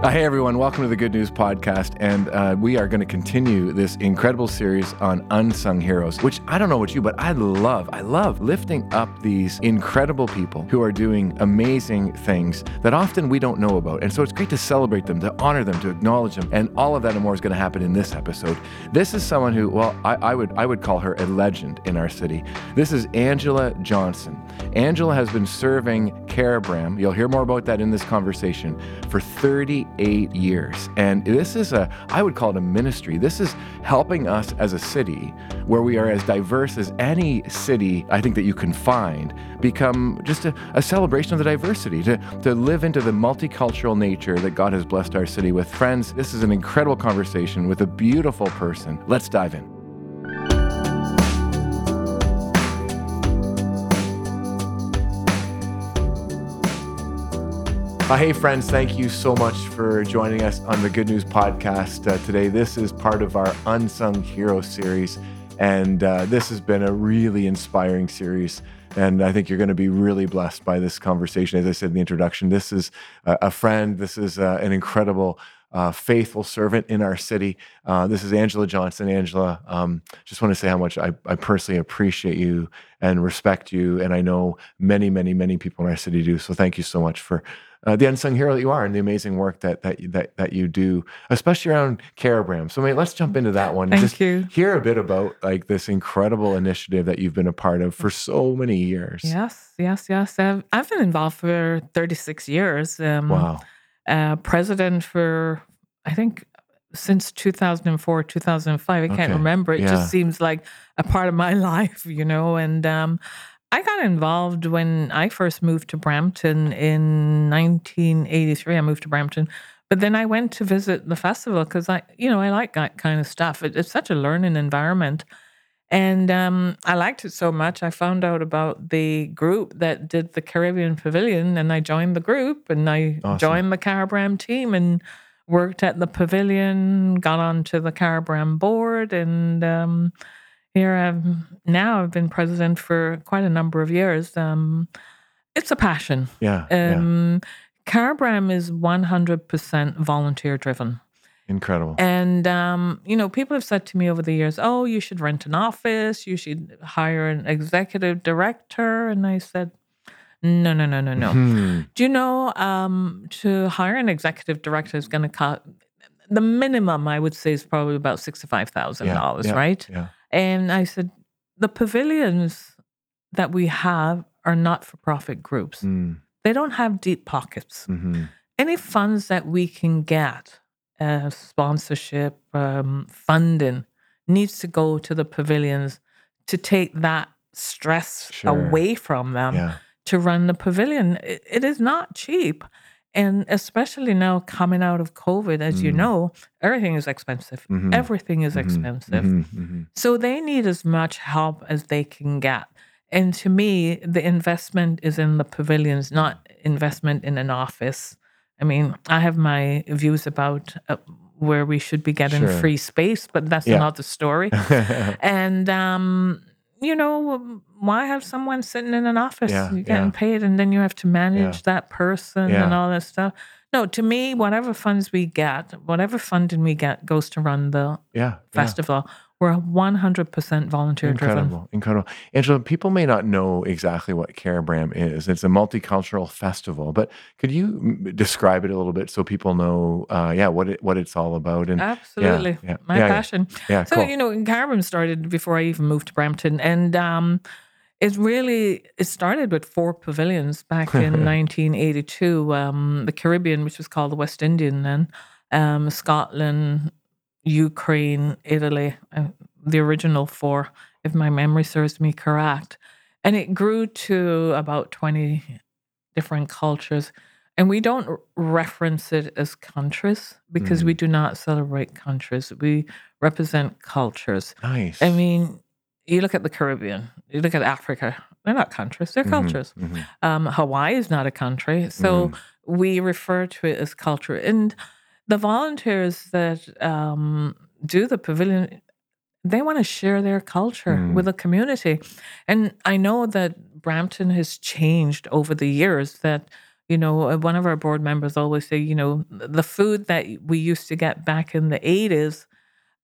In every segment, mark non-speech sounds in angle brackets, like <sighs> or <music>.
Uh, hey everyone, welcome to the Good News Podcast. And uh, we are going to continue this incredible series on unsung heroes, which I don't know what you, but I love. I love lifting up these incredible people who are doing amazing things that often we don't know about. And so it's great to celebrate them, to honor them, to acknowledge them. And all of that and more is going to happen in this episode. This is someone who, well, I, I would I would call her a legend in our city. This is Angela Johnson. Angela has been serving Carabram. You'll hear more about that in this conversation for 38 years. And this is a, I would call it a ministry. This is helping us as a city where we are as diverse as any city I think that you can find become just a, a celebration of the diversity, to, to live into the multicultural nature that God has blessed our city with. Friends, this is an incredible conversation with a beautiful person. Let's dive in. Uh, hey, friends, thank you so much for joining us on the Good News Podcast uh, today. This is part of our Unsung Hero series, and uh, this has been a really inspiring series. And I think you're going to be really blessed by this conversation. As I said in the introduction, this is a friend, this is uh, an incredible uh, faithful servant in our city. Uh, this is Angela Johnson. Angela, um, just want to say how much I, I, personally appreciate you and respect you. And I know many, many, many people in our city do. So thank you so much for uh, the unsung hero that you are and the amazing work that that that that you do, especially around Carabram. So, I mean, let's jump into that one. Thank Just you. Hear a bit about like this incredible initiative that you've been a part of for so many years. Yes, yes, yes. I've, I've been involved for 36 years. Um, wow. Uh, president for I think since 2004 2005 i can't remember it Yeah. just seems like a part of my <laughs> life you know and um, i got involved when i first moved to brampton in 1983 i moved to brampton but then i went to visit the festival because i you know i like that kind of stuff it, it's such a learning environment and um, I liked it so much. I found out about the group that did the Caribbean Pavilion, and I joined the group, and I Awesome. joined the Carabram team, and worked at the pavilion. Got onto the Carabram board, and um, here I'm now. I've been president for quite a number of years. Um, it's a passion. Yeah. yeah. Um, Carabram is 100% volunteer driven. Incredible. And um, you know, people have said to me over the years, "Oh, you should rent an office. You should hire an executive director." And I said, "No, no, no, no, no. Hmm. Do you know um, to hire an executive director is going to cost the minimum? I would say is probably about sixty-five thousand Yeah, dollars, yeah, right?" Yeah. And I said, "The pavilions that we have are not-for-profit groups. Mm, They don't have deep pockets." mhm. any funds that we can get, uh, sponsorship, um, funding, needs to go to the pavilions to take that stress Sure. away from them Yeah. to run the pavilion. It, it is not cheap. And especially now coming out of COVID, as you Mm. know, everything is expensive. Mhm. Everything is Mhm, expensive. mhm, mhm. So they need as much help as they can get. And to me, the investment is in the pavilions, not investment in an office. I mean, I have my views about uh, where we should be getting Sure. free space, but that's Yeah. another story. <laughs> and um, you know, why have someone sitting in an office? Yeah, You're getting yeah. paid, and then you have to manage that person Yeah. and all that stuff. No, to me, whatever funds we get, whatever funding we get, goes to run the yeah. yeah. festival. We're 100% volunteer driven. Incredible, incredible. Angela, people may not know exactly what Carabram is. It's a multicultural festival, but could you describe it a little bit so people know, uh, yeah, what it what it's all about? And Absolutely. yeah, My yeah, yeah. passion. yeah, So, cool. you know, Carabram started before I even moved to Brampton. And um, it really, it started with four pavilions back in <laughs> 1982. Um, the Caribbean, which was called the West Indian then, um, Scotland, Ukraine, Italy, uh, the original four, if my memory serves me correct. And it grew to about 20 different cultures. And we don't reference it as countries because we do not celebrate countries. We represent cultures. nice. I mean, you look at the Caribbean, you look at Africa, they're not countries, they're Mhm, cultures. mhm. Um, Hawaii is not a country. So we refer to it as culture. And the volunteers that um, do the pavilion, they want to share their culture Mm. with the community. And I know that Brampton has changed over the years, that You know, uh, one of our board members always say, you know, the food that we used to get back in the 80s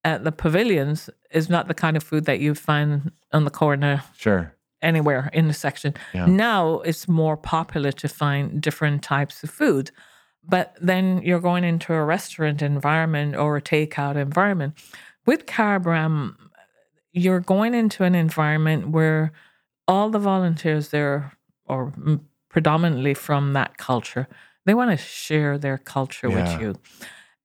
at the pavilions is not the kind of food that you find on the corner Sure. anywhere in the section. Yeah. Now it's more popular to find different types of food. But then you're going into a restaurant environment or a takeout environment. With Carabram, you're going into an environment where all the volunteers there are predominantly from that culture. They want to share their culture Yeah. with you.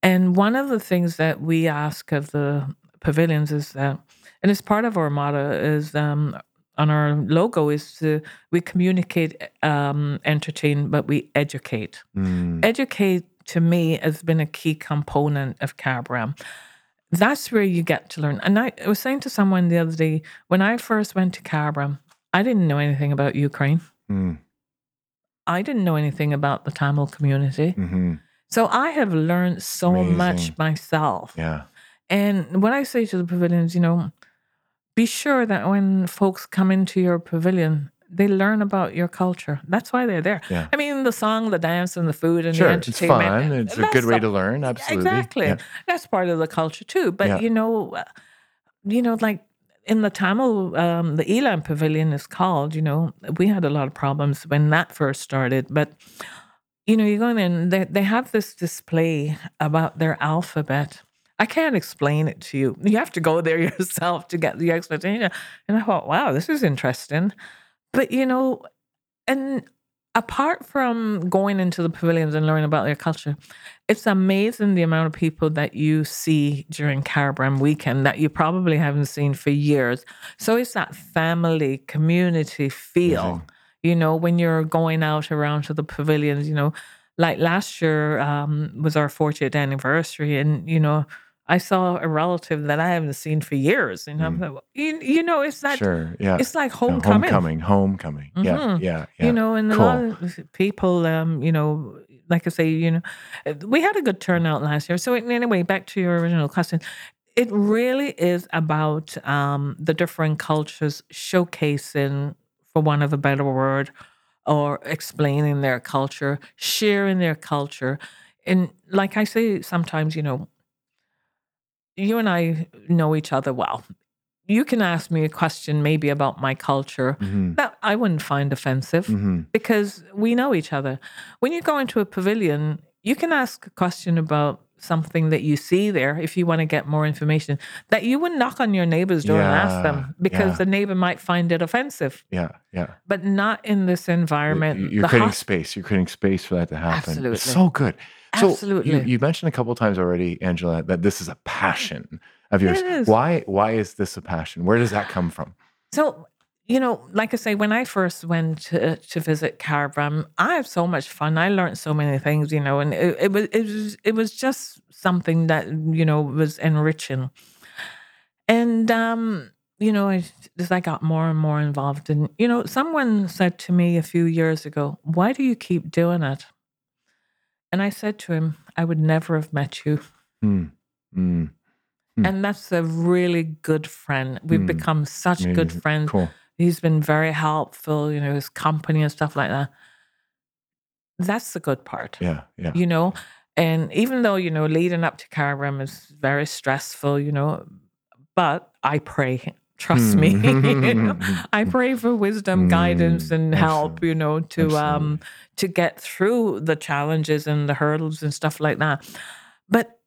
And one of the things that we ask of the pavilions is that, and it's part of our motto, is um, on our logo is to we communicate, um, entertain, but we educate. Mm. Educate to me has been a key component of Carabram. That's where you get to learn. And I, I was saying to someone the other day, when I first went to Carabram, I didn't know anything about Ukraine. Mm. I didn't know anything about the Tamil community. hmm So I have learned so Amazing. much myself. Yeah. And what I say to the pavilions, you know, be sure that when folks come into your pavilion, they learn about your culture. That's why they're there. Yeah. I mean, the song, the dance, and the food and Sure. the It's fun. It's a good way to learn. Absolutely. Exactly. Yeah. That's part of the culture too. But Yeah. you know, uh, you know, like in the Tamil, um, the Eelam Pavilion is called. You know, we had a lot of problems when that first started. But you know, you go in and they they have this display about their alphabet. I can't explain it to you. You have to go there <laughs> yourself to get the explanation. And I thought, wow, this is interesting. But you know, and apart from going into the pavilions and learning about their culture, it's amazing the amount of people that you see during Carabram weekend that you probably haven't seen for years. So it's that family community feel, Amazing. you know, when you're going out around to the pavilions, you know, like last year um, was our 40th anniversary, and you know, I saw a relative that I haven't seen for years, and I'm like, you, you know, it's that Sure. Yeah. it's like Yeah, homecoming. Homecoming. Homecoming. Yeah. Mhm. Yeah. Yeah. You know, and a lot of people, um, you know, like I say, you know, uh, we had a good turnout last year. So anyway, back to your original question, it really is about um, the different cultures showcasing, for one of a better word, or explaining their culture, sharing their culture, and like I say, sometimes, you know, you and I know each other well. You can ask me a question maybe about my culture Mhm. that I wouldn't find offensive Mhm. because we know each other. When you go into a pavilion, you can ask a question about something that you see there if you want to get more information that you would knock on your neighbor's door and ask them because yeah. the neighbor might find it offensive, Yeah. Yeah. but not in this environment. You- You're creating space. You're creating space for that to happen. Absolutely. It's so good. So you, Absolutely. you mentioned a couple times already, Angela, that this is a passion of yours. Why? Why is this a passion? Where does that come from? So, you know, like I say, when I first went to, to visit Carabram, I had so much fun. I learned so many things, you know, and it, it was it was it was just something that you know was enriching. And um, you know, I, as I got more and more involved, and you know, someone said to me a few years ago, "Why do you keep doing it?" And I said to him, "I would never have met you." Hmm. Mm. Hmm. And that's a really good friend. We've Hmm. become such good friends Cool. he's been very helpful, you know, his company and stuff like that. That's the good part, Yeah. Yeah. you know. And even though, you know, leading up to Carabram is very stressful, you know, but I pray, trust me. <laughs> I pray for wisdom, guidance, Mm, and help, absolutely. you know, to um to get through the challenges and the hurdles and stuff like that. But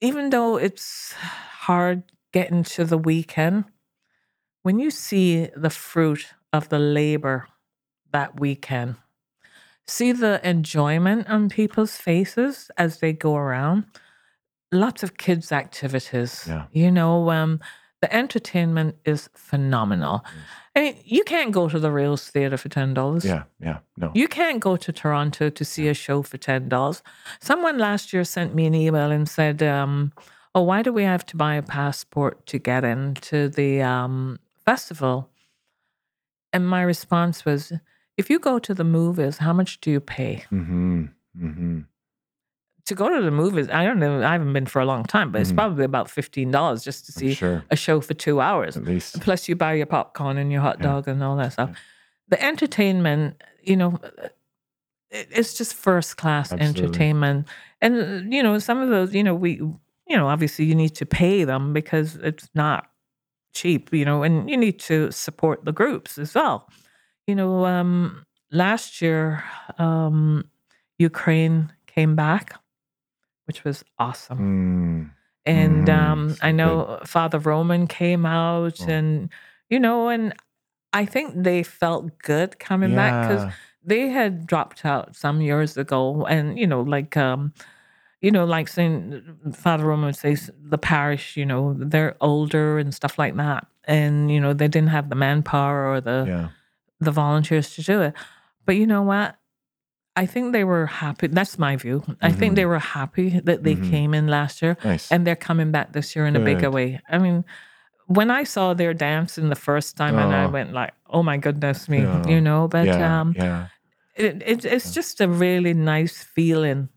even though it's hard getting to the weekend, when you see the fruit of the labor that weekend, see the enjoyment on people's faces as they go around, lots of kids' activities. Yeah. You know, um, the entertainment is phenomenal. I mean, you can't go to the Rose Theatre for ten dollars. Yeah. Yeah. No. You can't go to Toronto to see a show for ten dollars. Someone last year sent me an email and said, um, "Oh, why do we have to buy a passport to get into the um, festival?" And my response was, "If you go to the movies, how much do you pay Mm-hmm. Mm-hmm. To go to the movies?" I don't know. I haven't been for a long time, but it's Mhm. probably about fifteen dollars just to see sure. a show for two hours. At least. Plus, you buy your popcorn and your hot Yeah. dog and all that stuff. Yeah. The entertainment, you know, it's just first class Absolutely. entertainment. And uh, you know, some of those, you know, we you know, obviously you need to pay them because it's not cheap, you know, and you need to support the groups as well. You know, um last year um Ukraine came back, which was awesome. Mm, And Mhm. um, I good. know Father Roman came out, Oh. and you know, and I think they felt good coming back because they had dropped out some years ago, and you know, like um, you know, like saying Father Roman would say the parish, you know, they're older and stuff like that, and you know, they didn't have the manpower or the Yeah. the volunteers to do it. But you know what? I think they were happy. That's my view. I think they were happy that they Mhm. came in last year Nice. and they're coming back this year in a bigger way. I mean, when I saw their dancing the first time, and I Oh. went like, "Oh my goodness me," Yeah. you know. But yeah. um, yeah. it, it, it's just a really nice feeling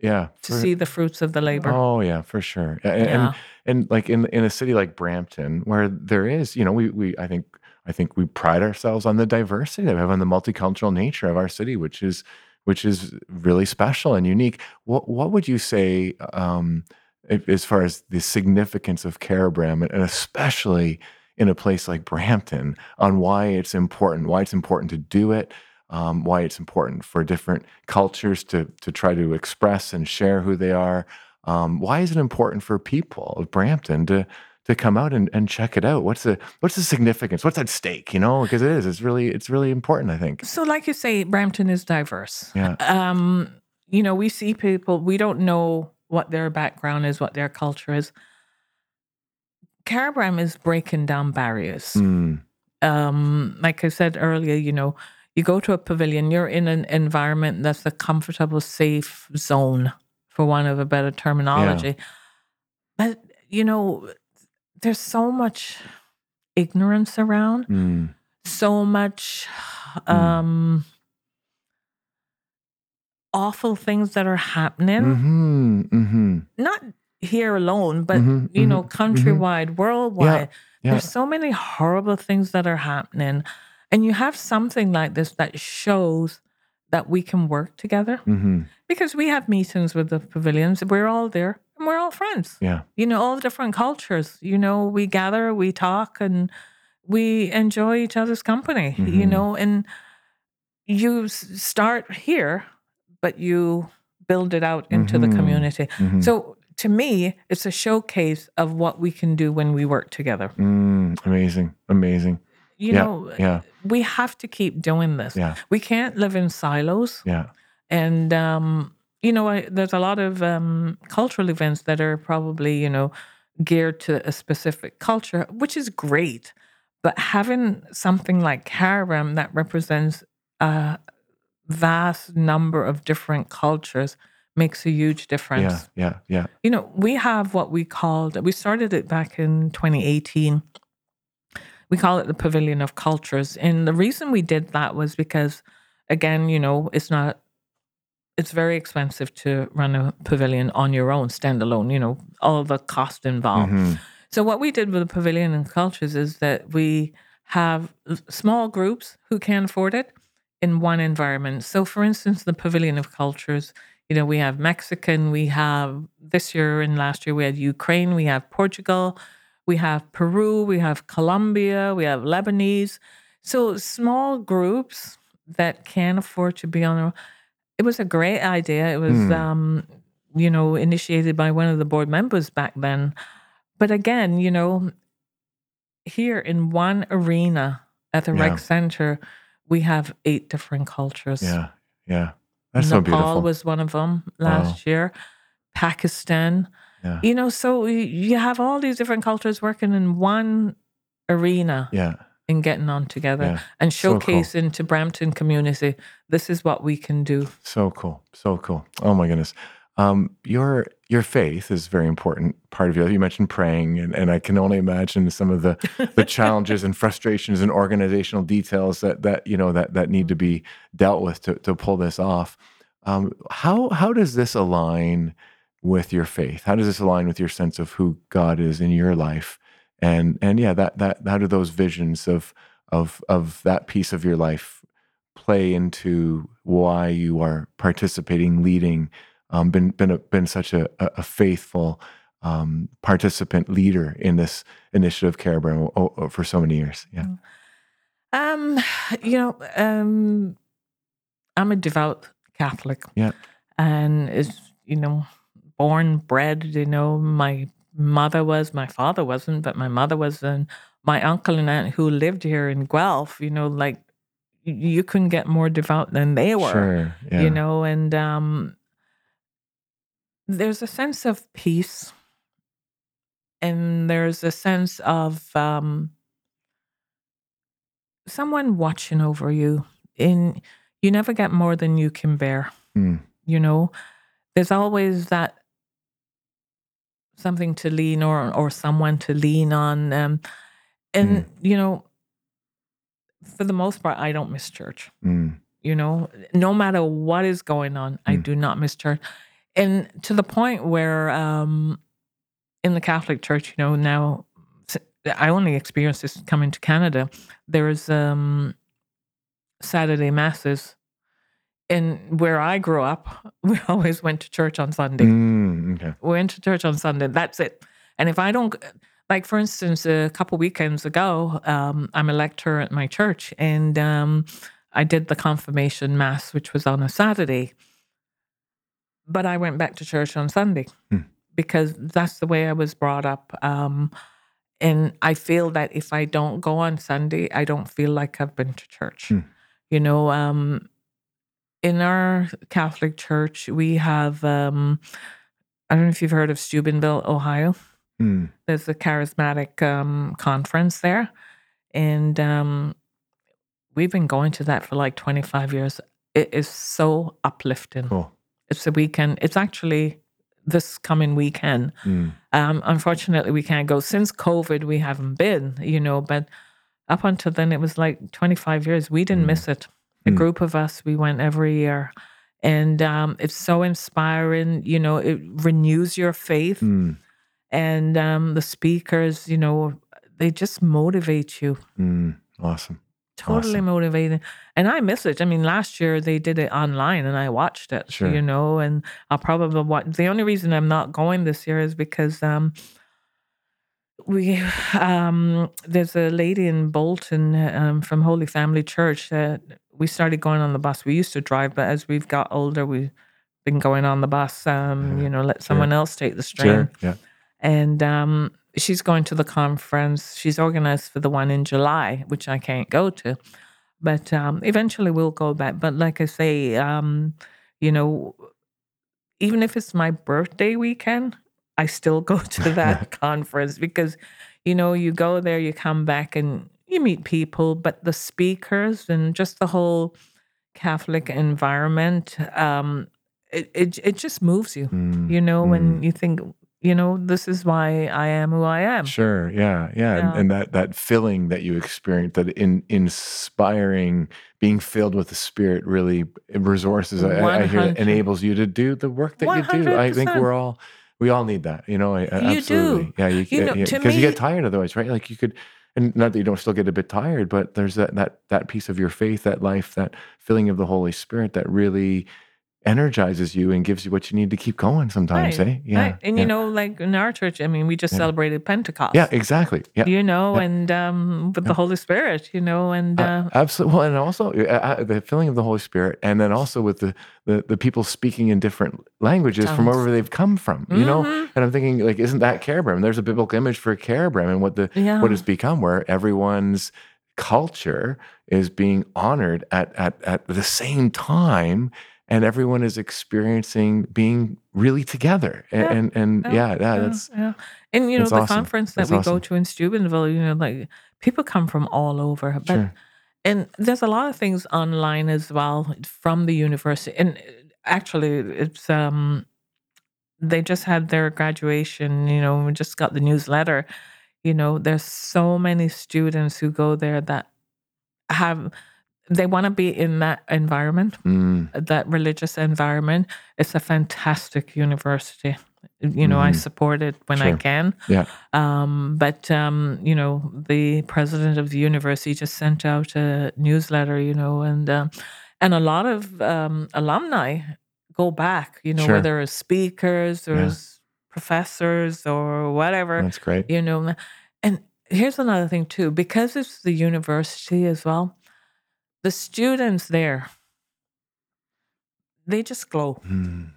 Yeah. to for- see the fruits of the labor. Oh yeah, for sure. And, Yeah. and and like in in a city like Brampton, where there is, you know, we we I think I think we pride ourselves on the diversity that we have, on the multicultural nature of our city, which is which is really special and unique. What what would you say um, as far as the significance of Carabram, and especially in a place like Brampton, on why it's important, why it's important to do it, um, why it's important for different cultures to to try to express and share who they are. Um, why is it important for people of Brampton to to come out and, and check it out? What's the what's the significance? What's at stake? You know, because it is. It's really it's really important. I think. So, like you say, Brampton is diverse. Yeah. Um, you know, we see people, we don't know what their background is, what their culture is. Carabram is breaking down barriers. Mm, um, like I said earlier, you know, you go to a pavilion, you're in an environment that's a comfortable, safe zone, for want of a better terminology. But, you know, there's so much ignorance around, mm, so much <sighs> um, awful things that are happening, mm-hmm, mm-hmm. not here alone, but, Mhm, you know, mhm, mhm. countrywide, worldwide. Yeah. There's so many horrible things that are happening. And you have something like this that shows that we can work together Mm-hmm. because we have meetings with the pavilions. We're all there we're all friends. Yeah. You know, all different cultures. You know, we gather, we talk, and we enjoy each other's company, you Mhm. know, and you start here, but you build it out into the Mhm. community. Mhm. So to me, it's a showcase of what we can do when we work together. Mm, amazing. Amazing. You yeah. know, yeah. we have to keep doing this. Yeah. We can't live in silos. Yeah. And, um, you know, I, there's a lot of um, cultural events that are probably, you know, geared to a specific culture, which is great. But having something like Carabram that represents a vast number of different cultures makes a huge difference. Yeah. Yeah. Yeah. You know, we have what we called, we started it back in 2018. We call it the Pavilion of Cultures. And the reason we did that was because, again, you know, it's not, it's very expensive to run a pavilion on your own, standalone, you know, all the cost involved. Mhm. So what we did with the Pavilion of Cultures is that we have small groups who can afford it in one environment. So for instance, the Pavilion of Cultures, you know, we have Mexican, we have this year and last year we had Ukraine, we have Portugal, we have Peru, we have Colombia, we have Lebanese. So small groups that can afford to be on their own. It was a great idea. It was Hmm. um, you know, initiated by one of the board members back then. But again, you know, here in one arena at the Yeah. rec center, we have eight different cultures. Yeah. Yeah. That's so Nepal beautiful. was one of them last year. Pakistan, yeah. you know, so you have all these different cultures working in one arena Yeah. And getting on together Yeah. and So cool. showcasing to Brampton community this is what we can do. So cool. So cool. Oh my goodness. Um, your your faith is a very important part of your life. You mentioned praying, and, and I can only imagine some of the the <laughs> challenges and frustrations and organizational details that that you know that that need to be dealt with to to pull this off. Um, how how does this align with your faith? How does this align with your sense of who God is in your life? And and yeah, that that how do those visions of of of that piece of your life play into why you are participating, leading, um, been been a, been such a, a faithful um, participant leader in this initiative Carabram o- o- for so many years. Yeah. Um, <sighs> you know, um, I'm a devout Catholic. Yeah. And is you know, born, bred, you know, my mother was, my father wasn't, but my mother was, and my uncle and aunt who lived here in Guelph, you know, like you couldn't get more devout than they were. Sure. Yeah. You know, and um there's a sense of peace and there's a sense of um someone watching over you In you never get more than you can bear Mm. you know there's always that something to lean or or someone to lean on um and you know for the most part i don't miss church Mm. you know no matter what is going on i Mm. do not miss church and to the point where um in the catholic church you know now I only experienced this coming to canada there's um saturday masses and where i grew up <laughs> we always went to church on sunday Mm. Okay. we went to church on Sunday. That's it. And if I don't, like for instance, a couple weekends ago, um, I'm a lecturer at my church, and um, I did the confirmation mass, which was on a Saturday. But I went back to church on Sunday Hmm. because that's the way I was brought up. Um, and I feel that if I don't go on Sunday, I don't feel like I've been to church. Hmm. You know, um, in our Catholic church, we have. Um, I don't know if you've heard of Steubenville, Ohio. Mm. There's a charismatic um, conference there, and um, we've been going to that for like 25 years. It is so uplifting. Cool. It's a weekend. It's actually this coming weekend. Mm. Um, unfortunately, we can't go. Since COVID, we haven't been, you know, but up until then, it was like 25 years. We didn't Mm. miss it. A Mm. group of us, we went every year. And um, it's so inspiring. You know, it renews your faith. Mm. And um, the speakers, you know, they just motivate you. Mm. Awesome. Totally Awesome. motivating. And I miss it. I mean, last year they did it online and I watched it, Sure. you know, and I'll probably watch. The only reason I'm not going this year is because um, we, <sighs> um, there's a lady in Bolton um, from Holy Family Church that we started going on the bus. We used to drive, but as we've got older, we've been going on the bus, um, Yeah, you know, let sure. someone else take the strain Sure. Yeah. and um, she's going to the conference. She's organized for the one in July, which I can't go to, but um, eventually we'll go back. But like I say, um, you know, even if it's my birthday weekend, I still go <laughs> to that <laughs> conference because, you know, you go there, you come back, and you meet people, but the speakers and just the whole Catholic environment, um, it, it it just moves you Mm. you know, when Mm. you think, you know, this is why I am who I am. Sure. Yeah. Yeah. Yeah. And, and that that filling that you experience, that in inspiring, being filled with the Spirit, really resources. I, I- hear enables you to do the work that you do. I think we're all we all need that. You know. I, You do. absolutely. Yeah. You, You know, yeah, to because you get tired otherwise, right? Like you could. And not that you don't still get a bit tired, but there's that that that piece of your faith, that life, that filling of the Holy Spirit that really energizes you and gives you what you need to keep going sometimes, Right, eh? Yeah. right. And yeah. you know, like in our church, I mean, we just Yeah. celebrated Pentecost. Yeah, exactly. Yeah. You know, Yeah. and um, with the Holy Spirit, you know, and uh, Absolutely. Well, and also uh, uh, the filling of the Holy Spirit, and then also with the, the, the people speaking in different languages from wherever they've come from, you know? Mhm. And I'm thinking, like, isn't that Carabram? There's a biblical image for Carabram and what the what it's become, where everyone's culture is being honored at, at, at the same time, and everyone is experiencing being really together. And, Yeah. and, and Yeah, yeah, yeah, that's yeah. And you know, the awesome. conference that That's we awesome. go to in Steubenville, you know, like people come from all over. But sure. and there's a lot of things online as well from the university and uh, actually it's um they just had their graduation you know we just got the newsletter you know there's so many students who go there that have they want to be in that environment Mm, that religious environment it's a fantastic university you know i Mhm. support it when i can yeah. um, but um, you know, the president of the university just sent out a newsletter, you know, and um, and a lot of um, alumni go back. You know, Sure. whether as speakers or Yeah. as professors or whatever. That's great. You know, and here's another thing too, because it's the university as well. The students there, they just glow. Mm.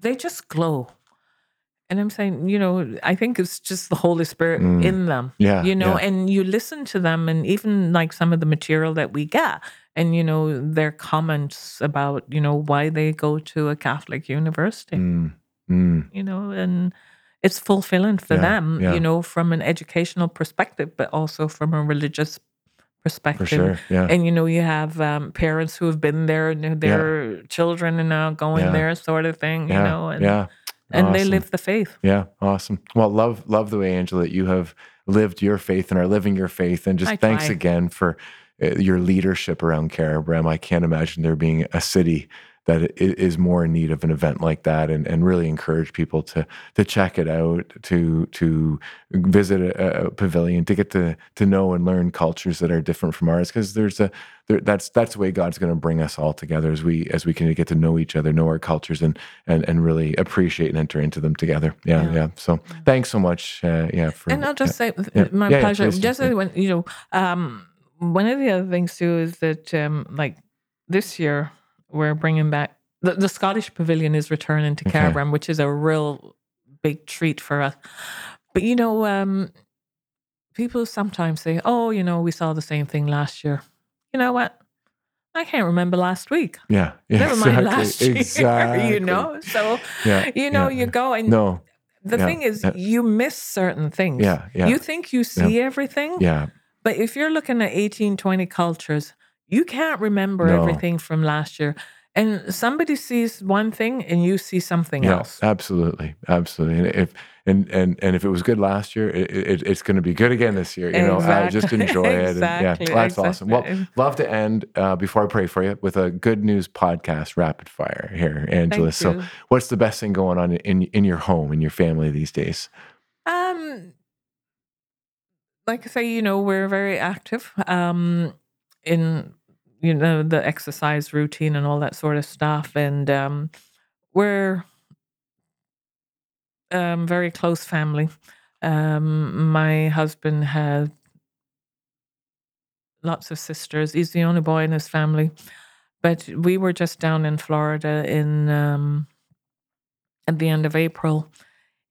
They just glow. And I'm saying, you know, I think it's just the Holy Spirit Mm. in them. Yeah, You know, yeah. and you listen to them and even like some of the material that we get and you know, their comments about, you know, why they go to a Catholic university. Mm. Mm. You know, and it's fulfilling for Yeah, them, yeah. you know, from an educational perspective, but also from a religious perspective. Sure. Yeah. And you know, you have um, parents who have been there, and their children are now going Yeah. there, sort of thing. You yeah. know, and yeah. and they live the faith. Yeah, awesome. Well, love love the way Angela that you have lived your faith and are living your faith, and just I thanks try. again for uh, your leadership around Carabram. I can't imagine there being a city that i- more in need of an event like that, and, and really encourage people to to check it out, to to visit a, a pavilion, to get to to know and learn cultures that are different from ours, because there's a there, that's that's the way God's going to bring us all together as we as we can get to know each other, know our cultures, and and and really appreciate and enter into them together. Yeah, yeah. Yeah. So thanks so much. Uh, yeah, for And I'll just say, yeah. my Yeah, yeah, pleasure. please just yeah. when you know, um, one of the other things too is that um, like this year we're bringing back the, the Scottish Pavilion is returning to Okay. Which is a real big treat for us. But you know, um, people sometimes say, "Oh, you know, we saw the same thing last year." You know what? I can't remember last week. yeah, yeah, Never mind exactly, last year. <laughs> exactly. You know, so yeah, you know, yeah. you go and no, the thing is, you miss certain things. yeah, yeah, You think you see everything, yeah, but if you're looking at 18, 20 cultures, you can't remember No. everything from last year. And somebody sees one thing and you see something yeah, else. absolutely, absolutely. And if and and and if it was good last year, it, it, it's going to be good again this year. You know, uh, just Exactly. <laughs> enjoy it. And, yeah, Exactly, that's awesome. Well, love to end uh, before I pray for you with a good news podcast, rapid fire here, Angela. So, what's the best thing going on in in your home, in your family these days? Um, like I say, you know, we're very active um, in you know the exercise routine and all that sort of stuff, and um, we're um, very close family. Um, my husband had lots of sisters. He's the only boy in his family, but we were just down in Florida in um, at the end of April,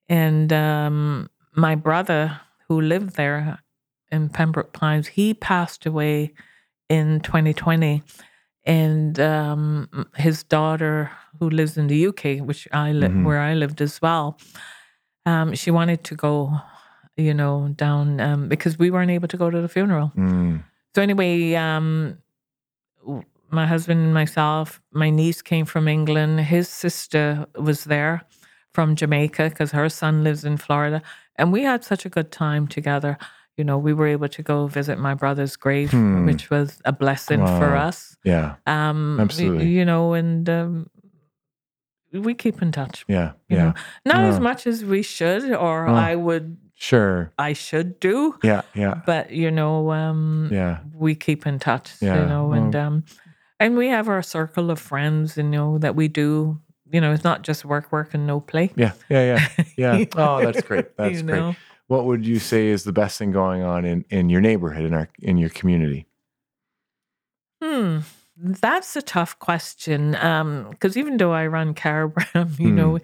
and um, my brother who lived there in Pembroke Pines, he passed away in 2020, and um, his daughter who lives in the UK, which I li- Mhm. where I lived as well, um, she wanted to go, you know, down um, because we weren't able to go to the funeral. Mm, So anyway, um, my husband and myself, my niece came from England. His sister was there from Jamaica because her son lives in Florida, and we had such a good time together. You know, we were able to go visit my brother's grave, Hmm. which was a blessing for us. yeah, Um, Absolutely. you know, and um, we keep in touch. yeah, yeah. know, not as much as we should, or Oh. I would, Sure. I should do. Yeah, yeah, But you know, um, yeah. we keep in touch, Yeah, you know, and um, and we have our circle of friends, you know, that we do. You know, it's not just work, work, and no play. Yeah, yeah, yeah, <laughs> yeah. Oh, that's great. <laughs> That's you great. What would you say is the best thing going on in in your neighborhood, in our in your community? Hmm, that's a tough question. Um, because even though I run Carabram, <laughs> you know,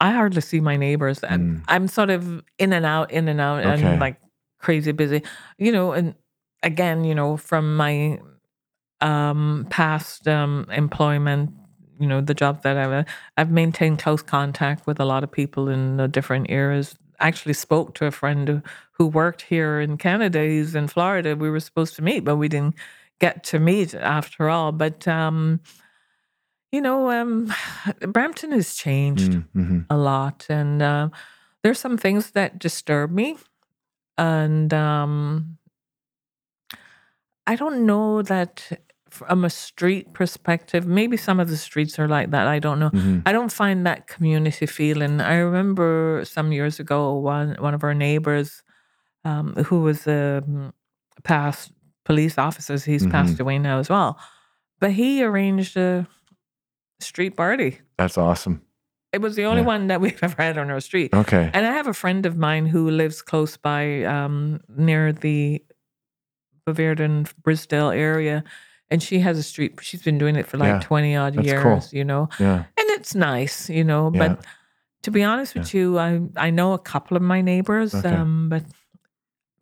I hardly see my neighbors. I'm, Mm. I'm sort of in and out, in and out, Okay. and like crazy busy. You know, and again, you know, from my um past um employment you know the job that I've I've maintained close contact with a lot of people in the different eras. Actually, spoke to a friend who, who worked here in Canada. He's in Florida. We were supposed to meet, but we didn't get to meet after all. But um, you know, um, <sighs> Brampton has changed Mm-hmm. a lot, and uh, there's some things that disturb me, and um, I don't know that from a street perspective. Maybe some of the streets are like that. I don't know. hmm I don't find that community feeling. I remember some years ago, one one of our neighbors, um, who was a um, past police officer, he's passed away now as well. but he arranged a street party. That's awesome. It was the only Yeah. one that <laughs> we've ever had on our street. Okay. And I have a friend of mine who lives close by um, near the Bovaird Brisdale area. And she has a street. She's been doing it for like Yeah, 20 odd years, cool. you know. Yeah. And it's nice, you know. Yeah. But to be honest with you, I I know a couple of my neighbors, Okay. um, but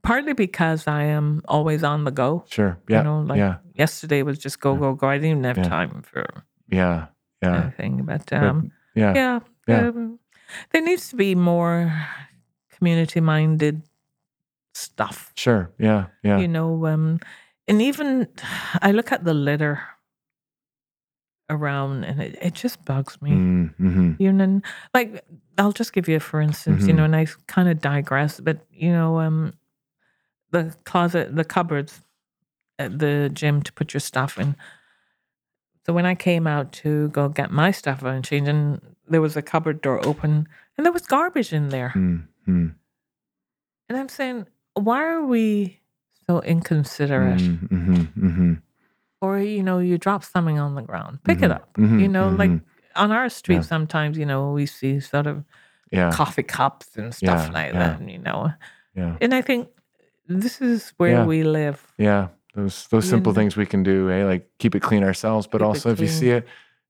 partly because I am always on the go. Sure. Yeah. You know, like yeah. yesterday was just go, go, go. I didn't even have Yeah. time for Yeah. Yeah. anything. But But- um, yeah. yeah, Yeah. um, there needs to be more community minded stuff. Sure. Yeah. Yeah. You know, um, and even I look at the litter around and it, it just bugs me. Mm, hmm You know, like I'll just give you a for instance, you Mhm. know, and I kind of digress, but you know, um, the closet, the cupboards at the gym to put your stuff in. So when I came out to go get my stuff and change, and there was a cupboard door open, and there was garbage in there, Mm-hmm. and I'm saying, why are we so inconsiderate? Mm-hmm. Mm-hmm. Or you know, you drop something on the ground, pick it up. Mhm. You know, like on our street, Yeah. sometimes you know we see sort of Yeah. coffee cups and stuff Yeah, like that, you know. Yeah. And I think this is where we live. Yeah. Those those You simple know. things we can do, eh? Like keep it clean ourselves, but Keep also if you see it,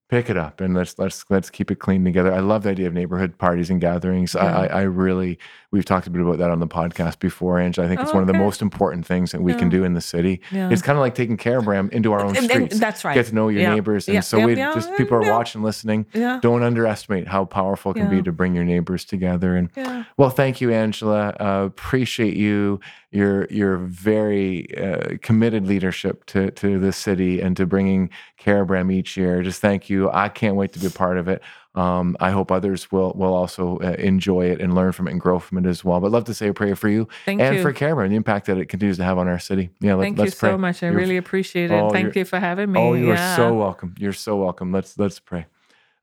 pick it up and let's let's let's keep it clean together. I love the idea of neighborhood parties and gatherings. I, Yeah. I I really we've talked a bit about that on the podcast before, Ange. I think it's one of the most important things that we can do in the city. Yeah. It's kind of like taking care of Bram into our own And- and streets. that's right. Get to know your Yeah. neighbors. And Yeah. so Yeah. we Yeah. just people are Yeah. watching, listening. yeah. Don't underestimate how powerful it can be to bring your neighbors together. And Yeah. well, thank you, Angela. Uh, appreciate you, your your very uh, committed leadership to to the city and to bringing Carabram each year. Just thank you. I can't wait to be a part of it. Um, I hope others will will also uh, enjoy it and learn from it and grow from it as well. But love to say a prayer for you Thank and you. for Carabram, the impact that it continues to have on our city. Yeah, let, Thank you pray. so much. I You're- really appreciate it. Oh, Thank you're- you for having me. Oh, you are yeah. so welcome. You're so welcome. Let's let's pray.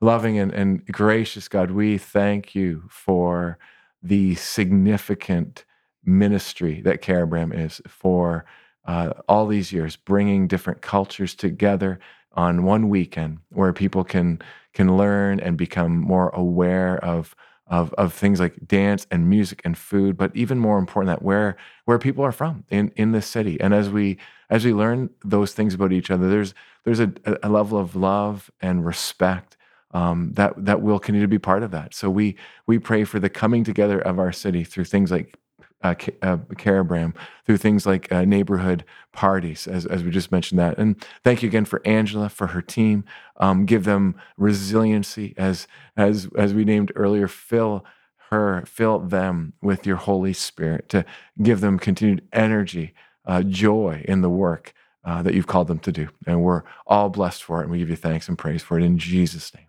Loving and, and gracious God, we thank you for the significant ministry that Carabram is for uh, all these years, bringing different cultures together on one weekend where people can can learn and become more aware of of of things like dance and music and food, but even more important that where where people are from in in this city. And as we as we learn those things about each other, there's there's a, a level of love and respect um, that that will continue to be part of that. So we we pray for the coming together of our city through things like uh, uh, Carabram, through things like uh, neighborhood parties, as, as we just mentioned that. And thank you again for Angela, for her team. Um, give them resiliency, as as as we named earlier. Fill her, fill them with your Holy Spirit to give them continued energy, uh, joy in the work uh, that you've called them to do. And we're all blessed for it, and we give you thanks and praise for it in Jesus' name.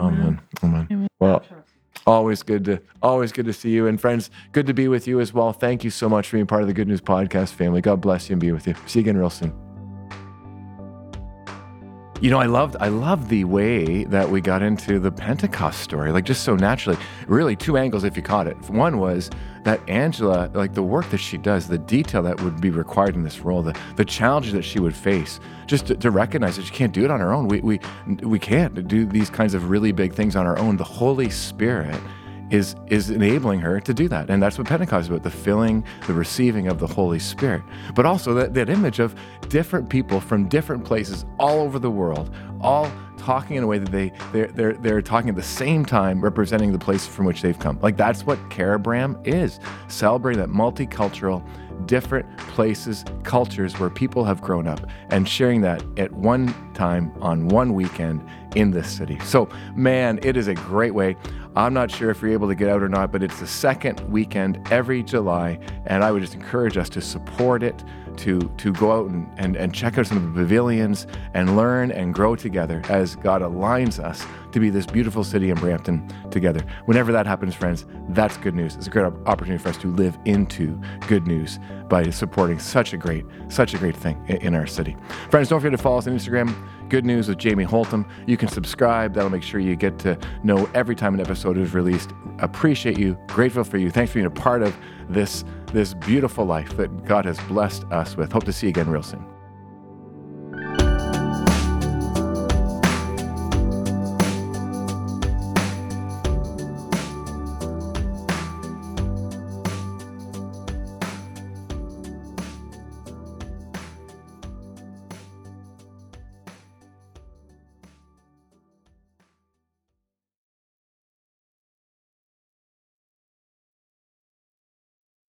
Amen. Amen. Amen. Well, always good to always good to see you, and friends, good to be with you as well. Thank you so much for being part of the Good News Podcast family. God bless you and be with you. See you again real soon. You know, I loved I loved the way that we got into the Pentecost story, like just so naturally. Really, two angles if you caught it. One was that Angela, like the work that she does, the detail that would be required in this role, the the challenges that she would face, just to, to recognize that she can't do it on her own. We we we can't do these kinds of really big things on our own. The Holy Spirit is is enabling her to do that. And that's what pentecost is about the filling the receiving of the holy spirit. But also that, that image of different people from different places all over the world all talking in a way that they they're they're, they're talking at the same time representing the place from which they've come. Like that's what carabram is celebrating that multicultural different places cultures where people have grown up and sharing that at one time on one weekend in this city. So man it is a great way I'm not sure if you're able to get out or not, but it's the second weekend every July, and I would just encourage us to support it, to to go out and, and, and check out some of the pavilions and learn and grow together as God aligns us to be this beautiful city in Brampton together. Whenever that happens, friends, that's good news. It's a great opportunity for us to live into good news by supporting such a great, such a great thing in, in our city. Friends, don't forget to follow us on Instagram. Good News with Jamie Holtom. You can subscribe. That'll make sure you get to know every time an episode is released. Appreciate you. Grateful for you. Thanks for being a part of this, this beautiful life that God has blessed us with. Hope to see you again real soon.